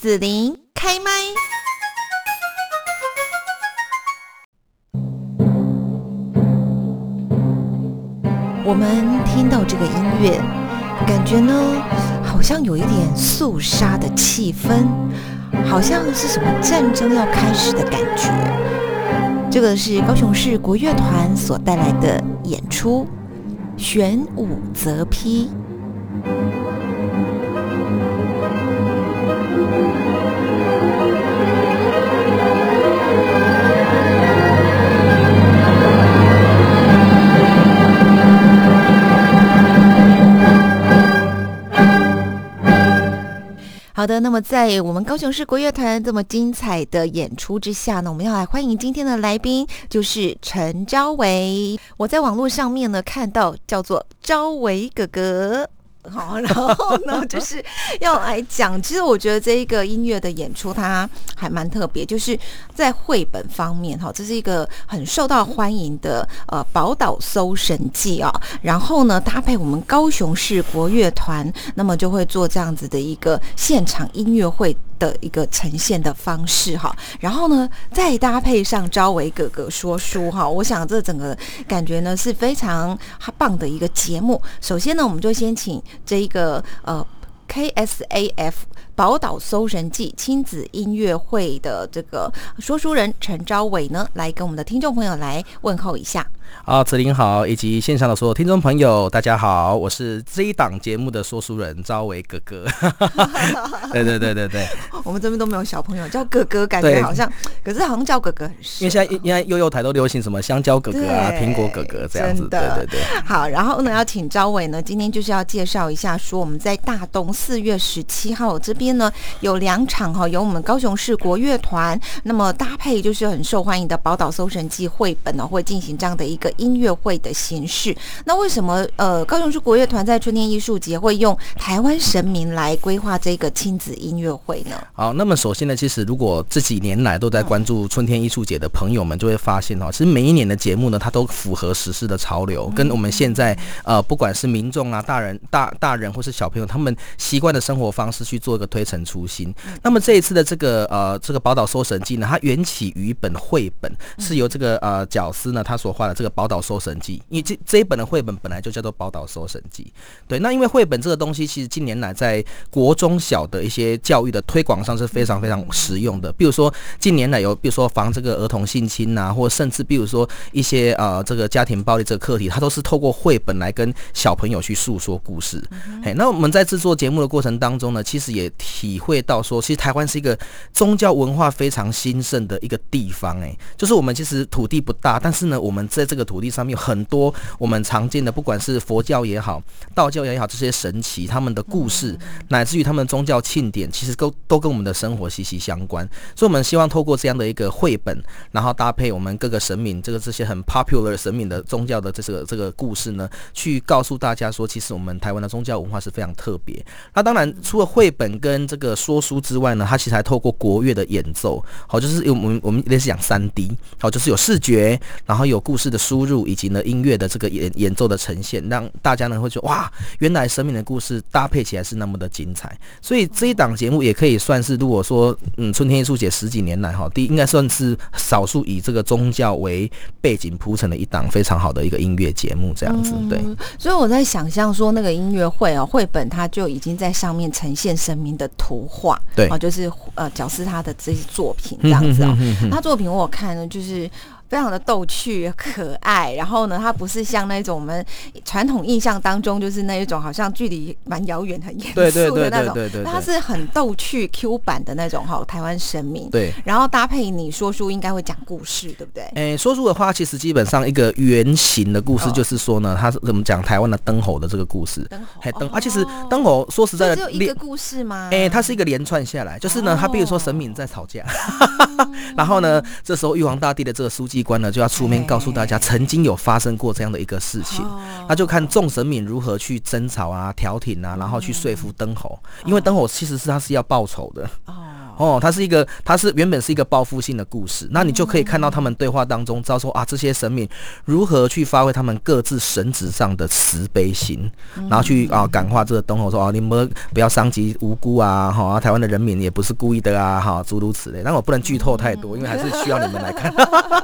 紫琳开麦。我们听到这个音乐，感觉呢，好像有一点肃杀的气氛，好像是什么战争要开始的感觉。这个是高雄市国乐团所带来的演出，《玄武则批》。好的，那么在我们高雄市国乐团这么精彩的演出之下呢，我们要来欢迎今天的来宾，就是陈昭维。我在网络上面呢看到叫做昭维哥哥。好，然后呢，就是要来讲。其实我觉得这一个音乐的演出，它还蛮特别，就是在绘本方面，哈，这是一个很受到欢迎的呃《宝岛搜神记》啊。然后呢，搭配我们高雄市国乐团，那么就会做这样子的一个现场音乐会。的一个呈现的方式哈，然后呢，再搭配上朝伟哥哥说书哈，我想这整个感觉呢是非常棒的一个节目。首先呢，我们就先请这一个呃 KSAF 宝岛搜神记亲子音乐会的这个说书人陈昭伟呢，来跟我们的听众朋友来问候一下。好，子林好，以及线上的所有听众朋友，大家好，我是这一档节目的说书人赵伟哥哥。对对对对对，我们这边都没有小朋友叫哥哥，感觉好像，可是好像叫哥哥很因为现在因为幼幼台都流行什么香蕉哥哥啊、苹果哥哥这样子。对对对。好，然后呢，要请赵伟呢，今天就是要介绍一下，说我们在大东四月十七号这边呢有两场哈，有我们高雄市国乐团，那么搭配就是很受欢迎的宝岛搜神记绘本呢，会进行这样的一个。音乐会的形式，那为什么呃高雄市国乐团在春天艺术节会用台湾神明来规划这个亲子音乐会呢？好，那么首先呢，其实如果这几年来都在关注春天艺术节的朋友们，就会发现哦，其实每一年的节目呢，它都符合时事的潮流，跟我们现在呃不管是民众啊、大人、大大人或是小朋友，他们习惯的生活方式去做一个推陈出新。那么这一次的这个呃这个宝岛搜神记呢，它缘起于一本绘本，是由这个呃角丝呢他所画的这个。宝岛搜神记，因为这这一本的绘本本来就叫做宝岛搜神记，对。那因为绘本这个东西，其实近年来在国中小的一些教育的推广上是非常非常实用的。比如说近年来有，比如说防这个儿童性侵呐，或甚至比如说一些呃这个家庭暴力这个课题，它都是透过绘本来跟小朋友去诉说故事。嘿，那我们在制作节目的过程当中呢，其实也体会到说，其实台湾是一个宗教文化非常兴盛的一个地方。哎，就是我们其实土地不大，但是呢，我们在这个土地上面有很多我们常见的，不管是佛教也好，道教也好，这些神奇他们的故事，乃至于他们宗教庆典，其实都都跟我们的生活息息相关。所以，我们希望透过这样的一个绘本，然后搭配我们各个神明，这个这些很 popular 神明的宗教的这个这个故事呢，去告诉大家说，其实我们台湾的宗教文化是非常特别。那当然，除了绘本跟这个说书之外呢，它其实还透过国乐的演奏，好，就是我们我们类似讲三 D，好，就是有视觉，然后有故事的输入。以及呢音乐的这个演演奏的呈现，让大家呢会觉得哇，原来生命的故事搭配起来是那么的精彩。所以这一档节目也可以算是，如果说嗯春天艺术节十几年来哈，第应该算是少数以这个宗教为背景铺成的一档非常好的一个音乐节目这样子。对，所以我在想象说那个音乐会啊，绘本它就已经在上面呈现神明的图画，对啊，就是呃角斯他的这些作品这样子啊。他作品我看呢就是。非常的逗趣可爱，然后呢，它不是像那种我们传统印象当中，就是那一种好像距离蛮遥远、很严肃的那种。对对它是很逗趣 Q 版的那种哈，台湾神明。对。然后搭配你说书，应该会讲故事，对不对？诶，说书的话，其实基本上一个原型的故事，就是说呢，它是怎么讲台湾的灯猴的这个故事。灯猴。还灯啊，其实灯猴说实在的，只有一个故事吗？诶，它是一个连串下来，就是呢，它比如说神明在吵架，然后呢，这时候玉皇大帝的这个书记。官呢就要出面告诉大家，曾经有发生过这样的一个事情，那就看众神明如何去争吵啊、调停啊，然后去说服灯猴，因为灯猴其实是他是要报仇的。哦，它是一个，它是原本是一个报复性的故事，那你就可以看到他们对话当中，知道说啊，这些神明如何去发挥他们各自神职上的慈悲心，然后去啊感化这个东侯说啊，你们不要伤及无辜啊，哈，台湾的人民也不是故意的啊，哈，诸如此类。但我不能剧透太多，因为还是需要你们来看。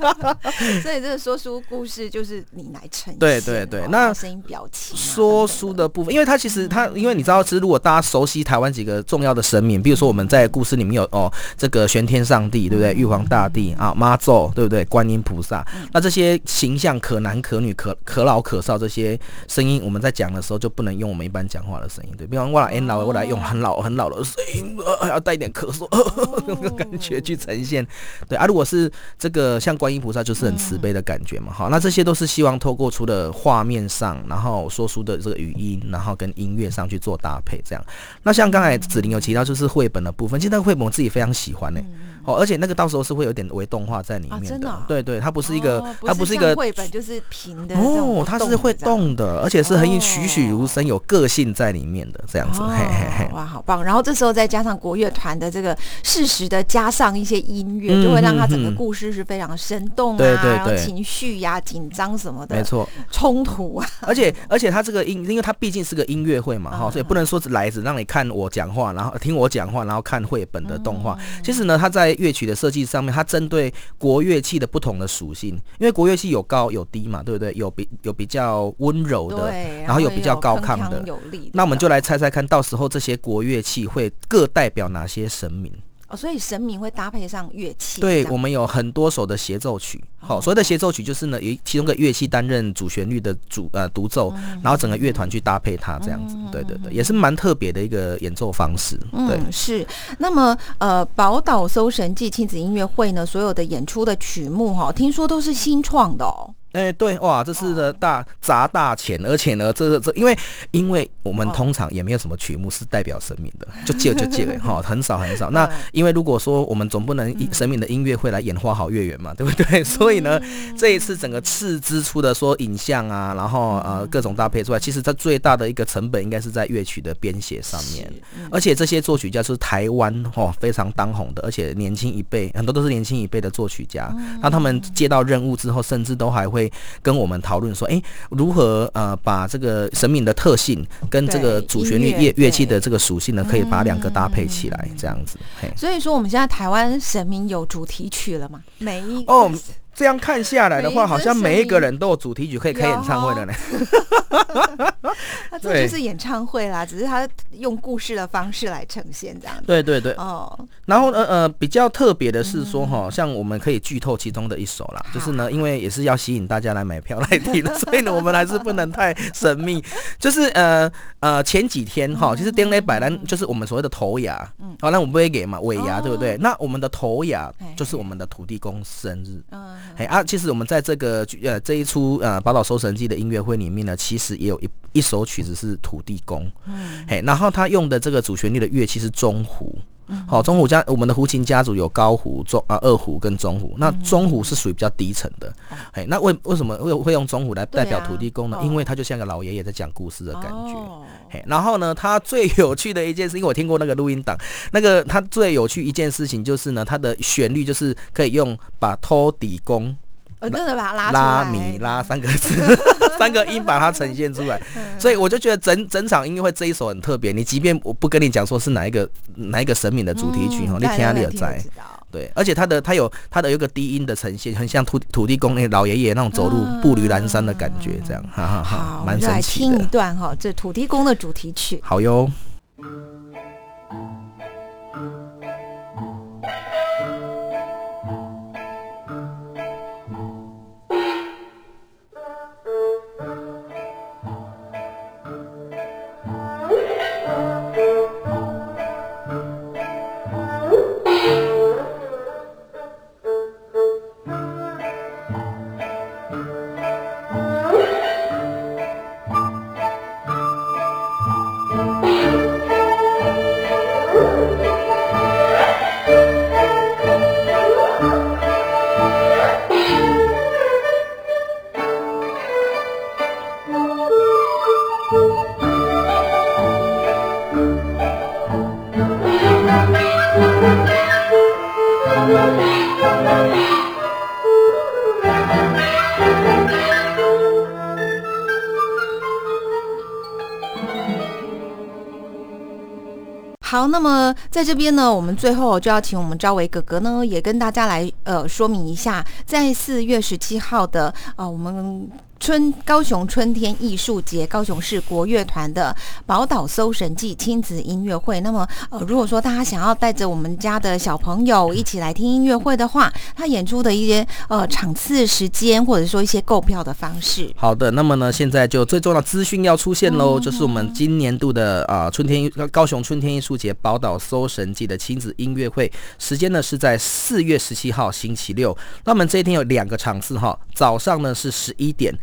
所以这个说书故事就是你来呈现，对对对，那声音表情说书的部分，因为它其实它，因为你知道，其实如果大家熟悉台湾几个重要的神明，比如说我们在故事里面有哦，这个玄天上帝，对不对？玉皇大帝啊，妈祖，对不对？观音菩萨，那这些形象可男可女、可可老可少，这些声音，我们在讲的时候就不能用我们一般讲话的声音，对，比方我来老，我来用很老很老的声音，要带一点咳嗽 那个感觉去呈现。对啊，如果是这个像观音菩萨，就是很慈悲的感觉嘛。好，那这些都是希望透过除了画面上，然后说书的这个语音，然后跟音乐上去做搭配，这样。那像刚才子玲有提到，就是绘本的部分，其实那个绘本我自己非常喜欢呢。哦，而且那个到时候是会有点微动画在里面的，对对，它不是一个，它不是一个绘本，就是平的哦，它是会动的，而且是很栩栩如生，有个性在里面的这样子，嘿嘿嘿，哇，好棒！然后这时候再加上国乐团的这个适时的加上一些音乐，就会让它整个故事是非常生动啊，然后情绪呀、紧张什么的，没错，冲突啊，而且而且它这个音，因为它毕竟是个音乐会嘛，哈，所以不能说来只让你看我讲话，然后听我讲话，然后看绘本的动画。其实呢，它在乐曲的设计上面，它针对国乐器的不同的属性，因为国乐器有高有低嘛，对不对？有比有比较温柔的，然后有比较高亢的。那我们就来猜猜看，到时候这些国乐器会各代表哪些神明？哦，所以神明会搭配上乐器。对，我们有很多首的协奏曲。好，所谓的协奏曲就是呢，以其中个乐器担任主旋律的主呃独奏，然后整个乐团去搭配它这样子。对对对，也是蛮特别的一个演奏方式。对，是。那么呃，宝岛搜神记亲子音乐会呢，所有的演出的曲目哈，听说都是新创的哦。哎，对，哇，这是的大砸大钱，而且呢，这这，因为因为我们通常也没有什么曲目是代表神明的，就借就借了 哈，很少很少。那因为如果说我们总不能以神明的音乐会来演花好月圆嘛，对不对？所以呢，这一次整个斥资出的说影像啊，然后呃各种搭配出来，其实它最大的一个成本应该是在乐曲的编写上面。而且这些作曲家是台湾哦非常当红的，而且年轻一辈很多都是年轻一辈的作曲家。那他们接到任务之后，甚至都还会。会跟我们讨论说，哎，如何呃把这个神明的特性跟这个主旋律乐乐器的这个属性呢，可以把两个搭配起来，这样子。所以说，我们现在台湾神明有主题曲了吗？每一哦。这样看下来的话，好像每一个人都有主题曲可以开演唱会的呢。那这 就是演唱会啦，只是他用故事的方式来呈现这样。对对对。哦。然后呃呃，比较特别的是说哈，像我们可以剧透其中的一首啦，就是呢，因为也是要吸引大家来买票来听的，所以呢，我们还是不能太神秘。就是呃呃，前几天哈，其实丁磊摆烂就是我们所谓的头牙，嗯，好，那我们不会给嘛尾牙，对不对？那我们的头牙就是我们的土地公生日，嗯。哎啊，其实我们在这个呃这一出呃《宝岛收神记》的音乐会里面呢，其实也有一一首曲子是土地公，嗯，嘿，然后他用的这个主旋律的乐器是中胡。好，中虎家我们的胡琴家族有高胡、中啊二胡跟中胡，那中胡是属于比较低层的，哎，那为为什么会会用中胡来代表土地公呢？因为他就像个老爷爷在讲故事的感觉，嘿，然后呢，他最有趣的一件事，因为我听过那个录音档，那个他最有趣一件事情就是呢，他的旋律就是可以用把托底公。我真的把它拉拉米拉三个字，三个音把它呈现出来，所以我就觉得整整场音乐会这一首很特别。你即便我不跟你讲说是哪一个哪一个神明的主题曲哈，你听下你也在。对，而且它的它有它的有个低音的呈现，很像土土地公那老爷爷那种走路步履蹒跚的感觉，这样哈哈哈，蛮神奇的。听一段哈，这土地公的主题曲。好哟。好，那么在这边呢，我们最后就要请我们赵伟哥哥呢，也跟大家来呃说明一下，在四月十七号的啊我们。春高雄春天艺术节，高雄市国乐团的宝岛搜神记亲子音乐会。那么，呃，如果说大家想要带着我们家的小朋友一起来听音乐会的话，他演出的一些呃场次、时间，或者说一些购票的方式。好的，那么呢，现在就最重要的资讯要出现喽，就是我们今年度的啊春天高雄春天艺术节宝岛搜神记的亲子音乐会，时间呢是在四月十七号星期六。那我们这一天有两个场次哈，早上呢是十一点。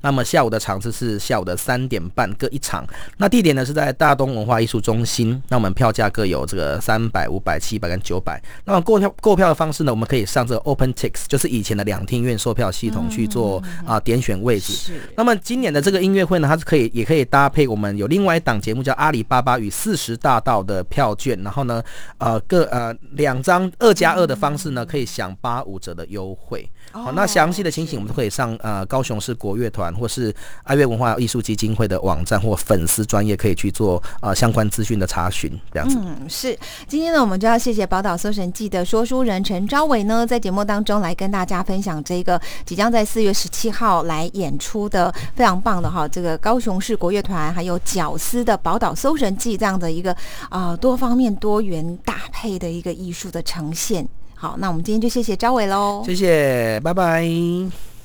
那么下午的场次是下午的三点半各一场，那地点呢是在大东文化艺术中心。那我们票价各有这个三百、五百、七百跟九百。那么购票购票的方式呢，我们可以上这个 OpenTix，就是以前的两厅院售票系统去做啊点选位置。是。那么今年的这个音乐会呢，它是可以也可以搭配我们有另外一档节目叫《阿里巴巴与四十大盗》的票券，然后呢，呃各呃两张二加二的方式呢，可以享八五折的优惠。好，那详细的情形我们都可以上呃高雄市国乐团或是爱乐文化艺术基金会的网站或粉丝专业可以去做呃相关资讯的查询，这样子。嗯，是。今天呢，我们就要谢谢宝岛搜神记的说书人陈昭伟呢，在节目当中来跟大家分享这个即将在四月十七号来演出的非常棒的哈，这个高雄市国乐团还有角丝的宝岛搜神记这样的一个啊多方面多元搭配的一个艺术的呈现。好，那我们今天就谢谢张伟喽，谢谢，拜拜。